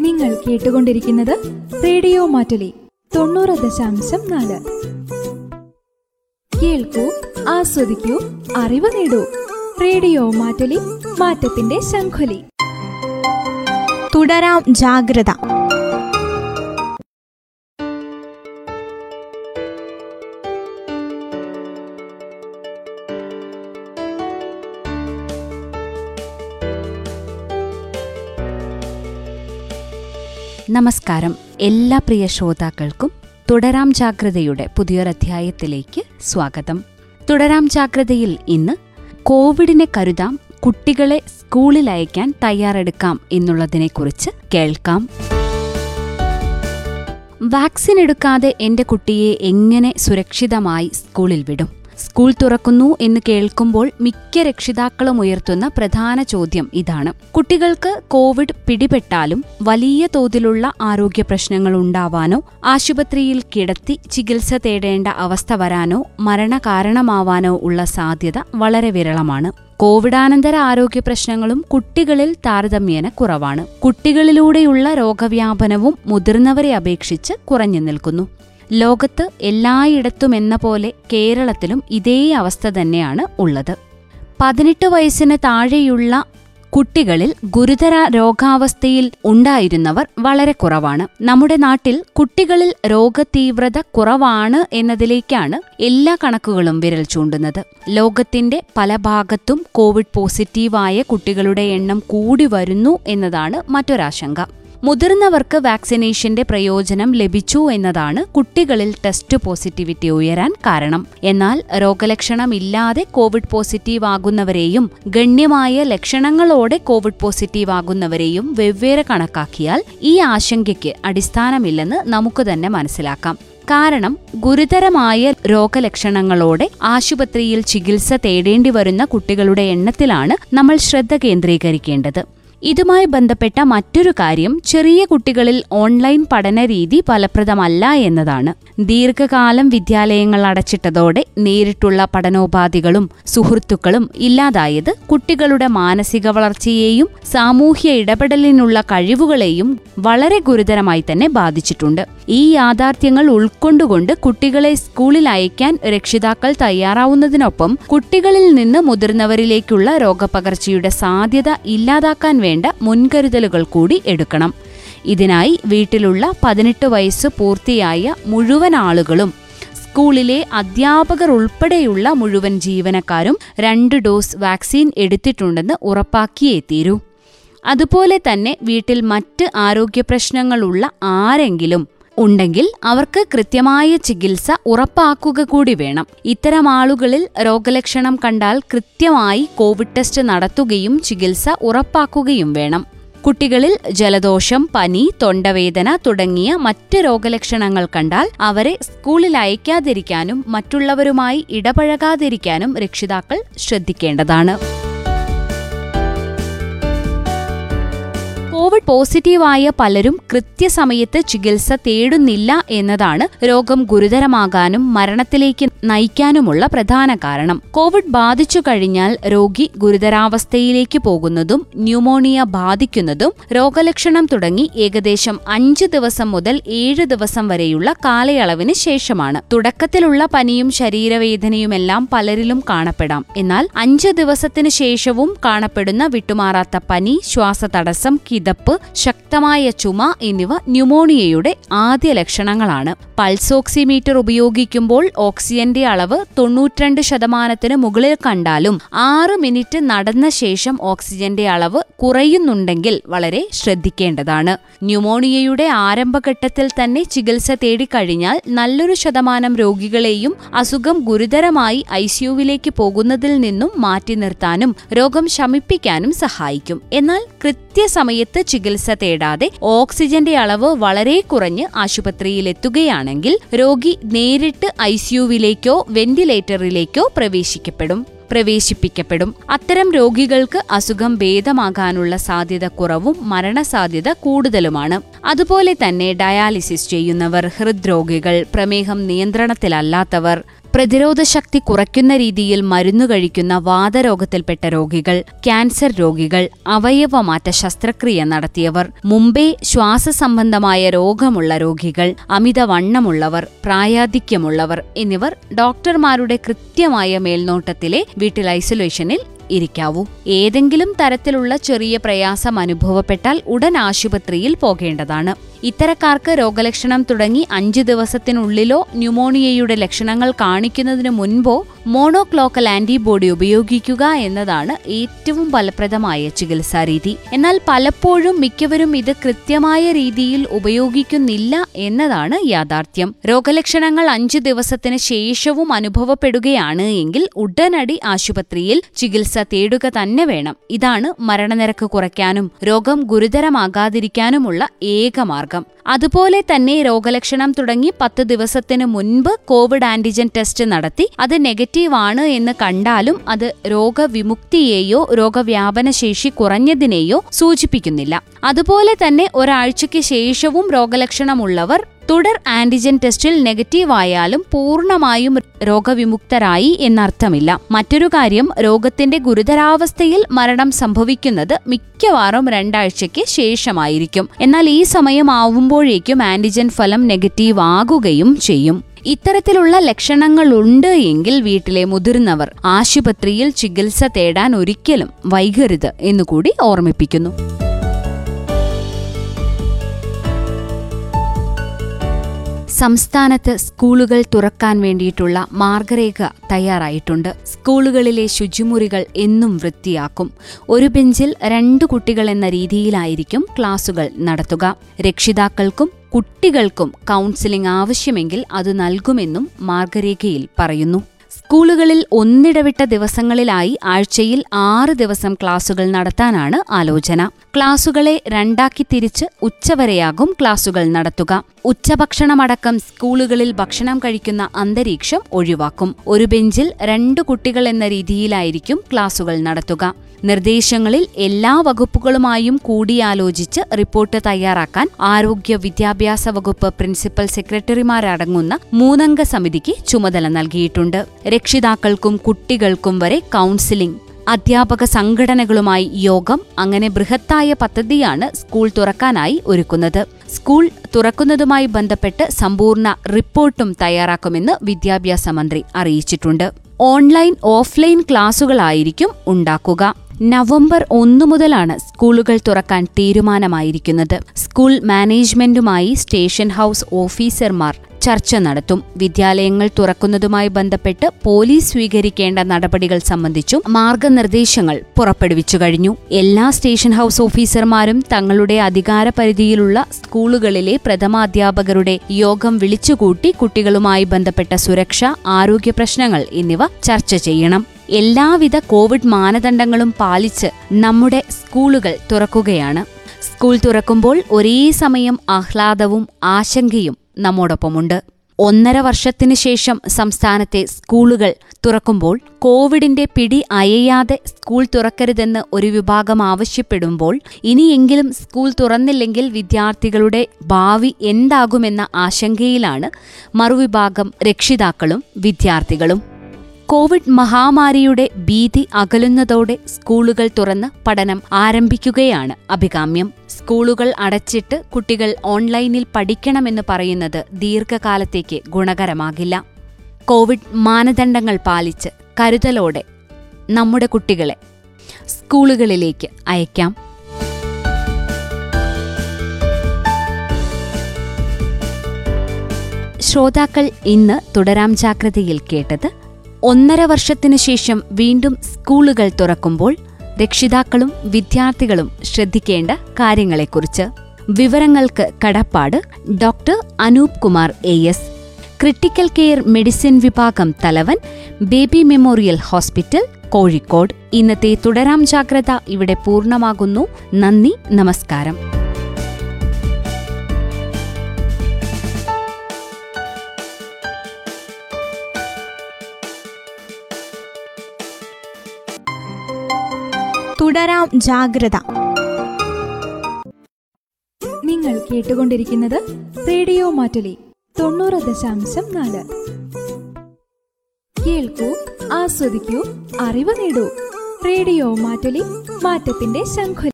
നിങ്ങൾ കേട്ടുകൊണ്ടിരിക്കുന്നത് റേഡിയോ മാറ്റലി തൊണ്ണൂറ് ദശാംശം നാല്. കേൾക്കൂ ആസ്വദിക്കൂ അറിവ് നേടൂ. റേഡിയോ മാറ്റലി മാറ്റത്തിന്റെ ശംഖുലി. തുടരാം ജാഗ്രത. നമസ്കാരം. എല്ലാ പ്രിയ ശ്രോതാക്കൾക്കും തുടരാം ജാഗ്രതയുടെ പുതിയൊരധ്യായത്തിലേക്ക് സ്വാഗതം. തുടരാം ജാഗ്രതയിൽ ഇന്ന് കോവിഡിനെ കരുതാം കുട്ടികളെ സ്കൂളിൽ അയക്കാൻ തയ്യാറെടുക്കാം എന്നുള്ളതിനെക്കുറിച്ച് കേൾക്കാം. വാക്സിൻ എടുക്കാതെ എന്റെ കുട്ടിയെ എങ്ങനെ സുരക്ഷിതമായി സ്കൂളിൽ വിടും? സ്കൂൾ തുറക്കുന്നു എന്ന് കേൾക്കുമ്പോൾ മിക്ക രക്ഷിതാക്കളും ഉയർത്തുന്ന പ്രധാന ചോദ്യം ഇതാണ്. കുട്ടികൾക്ക് കോവിഡ് പിടിപെട്ടാലും വലിയ തോതിലുള്ള ആരോഗ്യ പ്രശ്നങ്ങൾ ഉണ്ടാവാനോ ആശുപത്രിയിൽ കിടത്തി ചികിത്സ തേടേണ്ട അവസ്ഥ വരാനോ മരണകാരണമാവാനോ ഉള്ള സാധ്യത വളരെ വിരളമാണ്. കോവിഡാനന്തര ആരോഗ്യ പ്രശ്നങ്ങളും കുട്ടികളിൽ താരതമ്യേന കുറവാണ്. കുട്ടികളിലൂടെയുള്ള രോഗവ്യാപനവും മുതിർന്നവരെ അപേക്ഷിച്ച് കുറഞ്ഞു നിൽക്കുന്നു. ലോകത്ത് എല്ലായിടത്തും എന്ന പോലെ കേരളത്തിലും ഇതേ അവസ്ഥ തന്നെയാണ് ഉള്ളത്. പതിനെട്ട് വയസ്സിന് താഴെയുള്ള കുട്ടികളിൽ ഗുരുതര രോഗാവസ്ഥയിൽ ഉണ്ടായിരുന്നവർ വളരെ കുറവാണ്. നമ്മുടെ നാട്ടിൽ കുട്ടികളിൽ രോഗതീവ്രത കുറവാണ് എന്നതിലേക്കാണ് എല്ലാ കണക്കുകളും വിരൽ ചൂണ്ടുന്നത്. ലോകത്തിന്റെ പല ഭാഗത്തും കോവിഡ് പോസിറ്റീവായ കുട്ടികളുടെ എണ്ണം കൂടി വരുന്നു എന്നതാണ് മറ്റൊരാശങ്ക. മുതിർന്നവർക്ക് വാക്സിനേഷന്റെ പ്രയോജനം ലഭിച്ചു എന്നതാണ് കുട്ടികളിൽ ടെസ്റ്റ് പോസിറ്റിവിറ്റി ഉയരാൻ കാരണം. എന്നാൽ രോഗലക്ഷണമില്ലാതെ കോവിഡ് പോസിറ്റീവ് ആകുന്നവരെയും ഗണ്യമായ ലക്ഷണങ്ങളോടെ കോവിഡ് പോസിറ്റീവ് ആകുന്നവരെയും വെവ്വേറെ കണക്കാക്കിയാൽ ഈ ആശങ്കയ്ക്ക് അടിസ്ഥാനമില്ലെന്ന് നമുക്ക് തന്നെ മനസ്സിലാക്കാം. കാരണം ഗുരുതരമായ രോഗലക്ഷണങ്ങളോടെ ആശുപത്രിയിൽ ചികിത്സ തേടേണ്ടി വരുന്ന കുട്ടികളുടെ എണ്ണത്തിലാണ് നമ്മൾ ശ്രദ്ധ കേന്ദ്രീകരിക്കേണ്ടത്. ഇതുമായി ബന്ധപ്പെട്ട മറ്റൊരു കാര്യം ചെറിയ കുട്ടികളിൽ ഓൺലൈൻ പഠന രീതി ഫലപ്രദമല്ല എന്നതാണ്. ദീർഘകാലം വിദ്യാലയങ്ങൾ അടച്ചിട്ടതോടെ നേരിട്ടുള്ള പഠനോപാധികളും സുഹൃത്തുക്കളും ഇല്ലാതായത് കുട്ടികളുടെ മാനസിക വളർച്ചയെയും സാമൂഹ്യ ഇടപെടലിനുള്ള കഴിവുകളെയും വളരെ ഗുരുതരമായി തന്നെ ബാധിച്ചിട്ടുണ്ട്. ഈ യാഥാർത്ഥ്യങ്ങൾ ഉൾക്കൊണ്ടുകൊണ്ട് കുട്ടികളെ സ്കൂളിൽ അയക്കാൻ രക്ഷിതാക്കൾ തയ്യാറാവുന്നതിനൊപ്പം കുട്ടികളിൽ നിന്ന് മുതിർന്നവരിലേക്കുള്ള രോഗപകർച്ചയുടെ സാധ്യത ഇല്ലാതാക്കാൻ വേണ്ട മുൻകരുതലുകൾ കൂടി എടുക്കണം. ഇതിനായി വീട്ടിലുള്ള പതിനെട്ട് വയസ്സ് പൂർത്തിയായ മുഴുവൻ ആളുകളും സ്കൂളിലെ അധ്യാപകർ ഉൾപ്പെടെയുള്ള മുഴുവൻ ജീവനക്കാരും രണ്ട് ഡോസ് വാക്സിൻ എടുത്തിട്ടുണ്ടെന്ന് ഉറപ്പാക്കിയേ തീരൂ. അതുപോലെ തന്നെ വീട്ടിൽ മറ്റ് ആരോഗ്യ പ്രശ്നങ്ങളുള്ള ആരെങ്കിലും ഉണ്ടെങ്കിൽ അവർക്ക് കൃത്യമായ ചികിത്സ ഉറപ്പാക്കുക കൂടി വേണം. ഇത്തരം ആളുകളിൽ രോഗലക്ഷണം കണ്ടാൽ കൃത്യമായി കോവിഡ് ടെസ്റ്റ് നടത്തുകയും ചികിത്സ ഉറപ്പാക്കുകയും വേണം. കുട്ടികളിൽ ജലദോഷം പനി തൊണ്ടവേദന തുടങ്ങിയ മറ്റ് രോഗലക്ഷണങ്ങൾ കണ്ടാൽ അവരെ സ്കൂളിൽ അയക്കാതിരിക്കാനും മറ്റുള്ളവരുമായി ഇടപഴകാതിരിക്കാനും രക്ഷിതാക്കൾ ശ്രദ്ധിക്കേണ്ടതാണ്. പോസിറ്റീവായ പലരും കൃത്യസമയത്ത് ചികിത്സ തേടുന്നില്ല എന്നതാണ് രോഗം ഗുരുതരമാകാനും മരണത്തിലേക്ക് നയിക്കാനുമുള്ള പ്രധാന കാരണം. കോവിഡ് ബാധിച്ചു കഴിഞ്ഞാൽ രോഗി ഗുരുതരാവസ്ഥയിലേക്ക് പോകുന്നതും ന്യൂമോണിയ ബാധിക്കുന്നതും രോഗലക്ഷണം തുടങ്ങി ഏകദേശം അഞ്ച് ദിവസം മുതൽ ഏഴ് ദിവസം വരെയുള്ള കാലയളവിന് ശേഷമാണ്. തുടക്കത്തിലുള്ള പനിയും ശരീരവേദനയുമെല്ലാം പലരിലും കാണപ്പെടാം. എന്നാൽ അഞ്ച് ദിവസത്തിനു ശേഷവും കാണപ്പെടുന്ന വിട്ടുമാറാത്ത പനി ശ്വാസതടസ്സം കിതപ്പ് ശക്തമായ ചുമ എന്നിവ ന്യൂമോണിയയുടെ ആദ്യ ലക്ഷണങ്ങളാണ്. പൾസ് ഓക്സിമീറ്റർ ഉപയോഗിക്കുമ്പോൾ ഓക്സിജന്റെ അളവ് തൊണ്ണൂറ്റിരണ്ട് ശതമാനത്തിന് മുകളിൽ കണ്ടാലും ആറ് മിനിറ്റ് നടന്ന ശേഷം ഓക്സിജന്റെ അളവ് കുറയുന്നുണ്ടെങ്കിൽ വളരെ ശ്രദ്ധിക്കേണ്ടതാണ്. ന്യൂമോണിയയുടെ ആരംഭഘട്ടത്തിൽ തന്നെ ചികിത്സ തേടിക്കഴിഞ്ഞാൽ നല്ലൊരു ശതമാനം രോഗികളെയും അസുഖം ഗുരുതരമായി ഐസിയുവിലേക്ക് പോകുന്നതിൽ നിന്നും മാറ്റി നിർത്താനും രോഗം ശമിപ്പിക്കാനും സഹായിക്കും. എന്നാൽ കൃത്യസമയത്ത് ചികിത്സ തേടാതെ ഓക്സിജന്റെ അളവ് വളരെ കുറഞ്ഞ് ആശുപത്രിയിൽ എത്തുകയാണെങ്കിൽ രോഗി നേരിട്ട് ഐസിയുവിലേക്കോ വെന്റിലേറ്ററിലേക്കോ പ്രവേശിക്കപ്പെടും പ്രവേശിപ്പിക്കപ്പെടും. അത്തരം രോഗികൾക്ക് അസുഖം ഭേദമാകാനുള്ള സാധ്യത കുറവും മരണസാധ്യത കൂടുതലുമാണ്. അതുപോലെ തന്നെ ഡയാലിസിസ് ചെയ്യുന്നവർ ഹൃദ്രോഗികൾ പ്രമേഹം നിയന്ത്രണത്തിലല്ലാത്തവർ പ്രതിരോധശക്തി കുറയ്ക്കുന്ന രീതിയിൽ മരുന്നു കഴിക്കുന്ന വാതരോഗത്തിൽപ്പെട്ട രോഗികൾ ക്യാൻസർ രോഗികൾ അവയവമാറ്റ ശസ്ത്രക്രിയ നടത്തിയവർ മുംബൈ മുമ്പേ ശ്വാസസംബന്ധമായ രോഗമുള്ള രോഗികൾ അമിതവണ്ണമുള്ളവർ പ്രായാധിക്യമുള്ളവർ എന്നിവർ ഡോക്ടർമാരുടെ കൃത്യമായ മേൽനോട്ടത്തിലെ വീട്ടിൽ ഐസൊലേഷനിൽ ഇരിക്കാവൂ. ഏതെങ്കിലും തരത്തിലുള്ള ചെറിയ പ്രയാസം അനുഭവപ്പെട്ടാൽ ഉടൻ ആശുപത്രിയിൽ പോകേണ്ടതാണ്. ഇത്തരക്കാർക്ക് രോഗലക്ഷണം തുടങ്ങി അഞ്ച് ദിവസത്തിനുള്ളിലോ ന്യൂമോണിയയുടെ ലക്ഷണങ്ങൾ കാണിക്കുന്നതിന് മുൻപോ മോണോക്ലോക്കൽ ആന്റിബോഡി ഉപയോഗിക്കുക എന്നതാണ് ഏറ്റവും ഫലപ്രദമായ ചികിത്സാരീതി എന്നാൽ പലപ്പോഴും മിക്കവരും ഇത് കൃത്യമായ രീതിയിൽ ഉപയോഗിക്കുന്നില്ല എന്നതാണ് യാഥാർത്ഥ്യം. രോഗലക്ഷണങ്ങൾ അഞ്ച് ദിവസത്തിന് ശേഷവും അനുഭവപ്പെടുകയാണ് എങ്കിൽ ഉടനടി ആശുപത്രിയിൽ ചികിത്സ തേടുക തന്നെ വേണം. ഇതാണ് മരണനിരക്ക് കുറയ്ക്കാനും രോഗം ഗുരുതരമാകാതിരിക്കാനുമുള്ള ഏക മാർഗം. അതുപോലെ തന്നെ രോഗലക്ഷണം തുടങ്ങി പത്ത് ദിവസത്തിന് മുൻപ് കോവിഡ് ആന്റിജൻ ടെസ്റ്റ് നടത്തി. അത് നെഗറ്റീവ് ആണ് എന്ന് കണ്ടാലും അത് രോഗവിമുക്തിയെയോ രോഗവ്യാപന ശേഷി കുറഞ്ഞതിനെയോ സൂചിപ്പിക്കുന്നില്ല. അതുപോലെ തന്നെ ഒരാഴ്ചയ്ക്ക് ശേഷവും രോഗലക്ഷണമുള്ളവർ തുടർ ആന്റിജൻ ടെസ്റ്റിൽ നെഗറ്റീവ് ആയാലും പൂർണമായും രോഗവിമുക്തരായി എന്നർത്ഥമില്ല. മറ്റൊരു കാര്യം രോഗത്തിന്റെ ഗുരുതരാവസ്ഥയിൽ മരണം സംഭവിക്കുന്നത് മിക്കവാറും രണ്ടാഴ്ചയ്ക്ക് ശേഷമായിരിക്കും. എന്നാൽ ഈ സമയം സമയമാവുമ്പോഴേക്കും ആന്റിജൻ ഫലം നെഗറ്റീവ് ആകുകയും ചെയ്യും. ഇത്തരത്തിലുള്ള ലക്ഷണങ്ങളുണ്ട് എങ്കിൽ വീട്ടിലെ മുതിർന്നവർ ആശുപത്രിയിൽ ചികിത്സ തേടാൻ ഒരിക്കലും വൈകരുത് എന്നുകൂടി ഓർമ്മിപ്പിക്കുന്നു. സംസ്ഥാനത്ത് സ്കൂളുകൾ തുറക്കാൻ വേണ്ടിയിട്ടുള്ള മാർഗരേഖ തയ്യാറായിട്ടുണ്ട്. സ്കൂളുകളിലെ ശുചിമുറികൾ എന്നും വൃത്തിയാക്കും. ഒരു ബെഞ്ചിൽ രണ്ട് കുട്ടികൾ എന്ന രീതിയിലായിരിക്കും ക്ലാസുകൾ നടത്തുക. രക്ഷിതാക്കൾക്കും കുട്ടികൾക്കും കൗൺസിലിംഗ് ആവശ്യമെങ്കിൽ അത് നൽകുമെന്നും മാർഗരേഖയിൽ പറയുന്നു. സ്കൂളുകളിൽ ഒന്നിടവിട്ട ദിവസങ്ങളിലായി ആഴ്ചയിൽ ആറ് ദിവസം ക്ലാസുകൾ നടത്താനാണ് ആലോചന. ക്ലാസുകളെ രണ്ടാക്കി തിരിച്ച് ഉച്ചവരെയാകും ക്ലാസുകൾ നടത്തുക. ഉച്ചഭക്ഷണമടക്കം സ്കൂളുകളിൽ ഭക്ഷണം കഴിക്കുന്ന അന്തരീക്ഷം ഒഴിവാക്കും. ഒരു ബെഞ്ചിൽ രണ്ട് കുട്ടികൾ എന്ന രീതിയിലായിരിക്കും ക്ലാസുകൾ നടത്തുക. നിർദ്ദേശങ്ങളിൽ എല്ലാ വകുപ്പുകളുമായും കൂടിയാലോചിച്ച് റിപ്പോർട്ട് തയ്യാറാക്കാൻ ആരോഗ്യ വിദ്യാഭ്യാസ വകുപ്പ് പ്രിൻസിപ്പൽ സെക്രട്ടറിമാരടങ്ങുന്ന മൂന്നംഗ സമിതിക്ക് ചുമതല നൽകിയിട്ടുണ്ട്. രക്ഷിതാക്കൾക്കും കുട്ടികൾക്കും വരെ കൗൺസിലിംഗ് അധ്യാപക സംഘടനകളുമായി യോഗം അങ്ങനെ ബൃഹത്തായ പദ്ധതിയാണ് സ്കൂൾ തുറക്കാനായി ഒരുക്കുന്നത്. സ്കൂൾ തുറക്കുന്നതുമായി ബന്ധപ്പെട്ട് സമ്പൂർണ റിപ്പോർട്ടും തയ്യാറാക്കുമെന്ന് വിദ്യാഭ്യാസ മന്ത്രി അറിയിച്ചിട്ടുണ്ട്. ഓൺലൈൻ ഓഫ്ലൈൻ ക്ലാസുകളായിരിക്കും ഉണ്ടാക്കുക. നവംബർ ഒന്നു മുതലാണ് സ്കൂളുകൾ തുറക്കാൻ തീരുമാനമായിരിക്കുന്നത്. സ്കൂൾ മാനേജ്മെന്റുമായി സ്റ്റേഷൻ ഹൌസ് ഓഫീസർമാർ ചർച്ച നടത്തും. വിദ്യാലയങ്ങൾ തുറക്കുന്നതുമായി ബന്ധപ്പെട്ട് പോലീസ് സ്വീകരിക്കേണ്ട നടപടികൾ സംബന്ധിച്ചും മാർഗനിർദ്ദേശങ്ങൾ പുറപ്പെടുവിച്ചു കഴിഞ്ഞു. എല്ലാ സ്റ്റേഷൻ ഹൌസ് ഓഫീസർമാരും തങ്ങളുടെ അധികാര പരിധിയിലുള്ള സ്കൂളുകളിലെ പ്രഥമാധ്യാപകരുടെ യോഗം വിളിച്ചുകൂട്ടി കുട്ടികളുമായി ബന്ധപ്പെട്ട സുരക്ഷ ആരോഗ്യ പ്രശ്നങ്ങൾ എന്നിവ ചർച്ച ചെയ്യണം. എല്ലാവിധ കോവിഡ് മാനദണ്ഡങ്ങളും പാലിച്ച് നമ്മുടെ സ്കൂളുകൾ തുറക്കുകയാണ്. സ്കൂൾ തുറക്കുമ്പോൾ ഒരേ സമയം ആഹ്ലാദവും ആശങ്കയും നമ്മോടൊപ്പമുണ്ട്. ഒന്നര വർഷത്തിനു ശേഷം സംസ്ഥാനത്തെ സ്കൂളുകൾ തുറക്കുമ്പോൾ കോവിഡിന്റെ പിടി അയയാതെ സ്കൂൾ തുറക്കരുതെന്ന് ഒരു വിഭാഗം ആവശ്യപ്പെടുമ്പോൾ ഇനിയെങ്കിലും സ്കൂൾ തുറന്നില്ലെങ്കിൽ വിദ്യാർത്ഥികളുടെ ഭാവി എന്താകുമെന്ന ആശങ്കയിലാണ് മറുവിഭാഗം രക്ഷിതാക്കളും വിദ്യാർത്ഥികളും. കോവിഡ് മഹാമാരിയുടെ ഭീതി അകലുന്നതോടെ സ്കൂളുകൾ തുറന്ന് പഠനം ആരംഭിക്കുകയാണ് അഭികാമ്യം. സ്കൂളുകൾ അടച്ചിട്ട് കുട്ടികൾ ഓൺലൈനിൽ പഠിക്കണമെന്ന് പറയുന്നത് ദീർഘകാലത്തേക്ക് ഗുണകരമാകില്ല. കോവിഡ് മാനദണ്ഡങ്ങൾ പാലിച്ച് കരുതലോടെ നമ്മുടെ കുട്ടികളെ സ്കൂളുകളിലേക്ക് അയക്കാം. ശ്രോതാക്കൾ ഇന്ന് തുടരാം ജാഗ്രതയിൽ കേട്ടത് ഒന്നര വർഷത്തിനു ശേഷം വീണ്ടും സ്കൂളുകൾ തുറക്കുമ്പോൾ രക്ഷിതാക്കളും വിദ്യാർത്ഥികളും ശ്രദ്ധിക്കേണ്ട കാര്യങ്ങളെക്കുറിച്ച് വിവരങ്ങൾക്ക് കടപ്പാട് doctor Anoop Kumar A S critical care medicine വിഭാഗം തലവൻ ബേബി മെമ്മോറിയൽ ഹോസ്പിറ്റൽ കോഴിക്കോട്. ഇന്നത്തെ തുടരാം ജാഗ്രത ഇവിടെ പൂർണമാകുന്നു. നന്ദി നമസ്കാരം. തുടരാം ജാഗ്രത. നിങ്ങൾ കേട്ടുകൊണ്ടിരിക്കുന്നത് റേഡിയോ മാറ്റലി തൊണ്ണൂറ് ദശാംശം നാല്. കേൾക്കൂ ആസ്വദിക്കൂ അറിവ് നേടൂ. റേഡിയോ മാറ്റലി മാറ്റത്തിന്റെ ശംഖുലി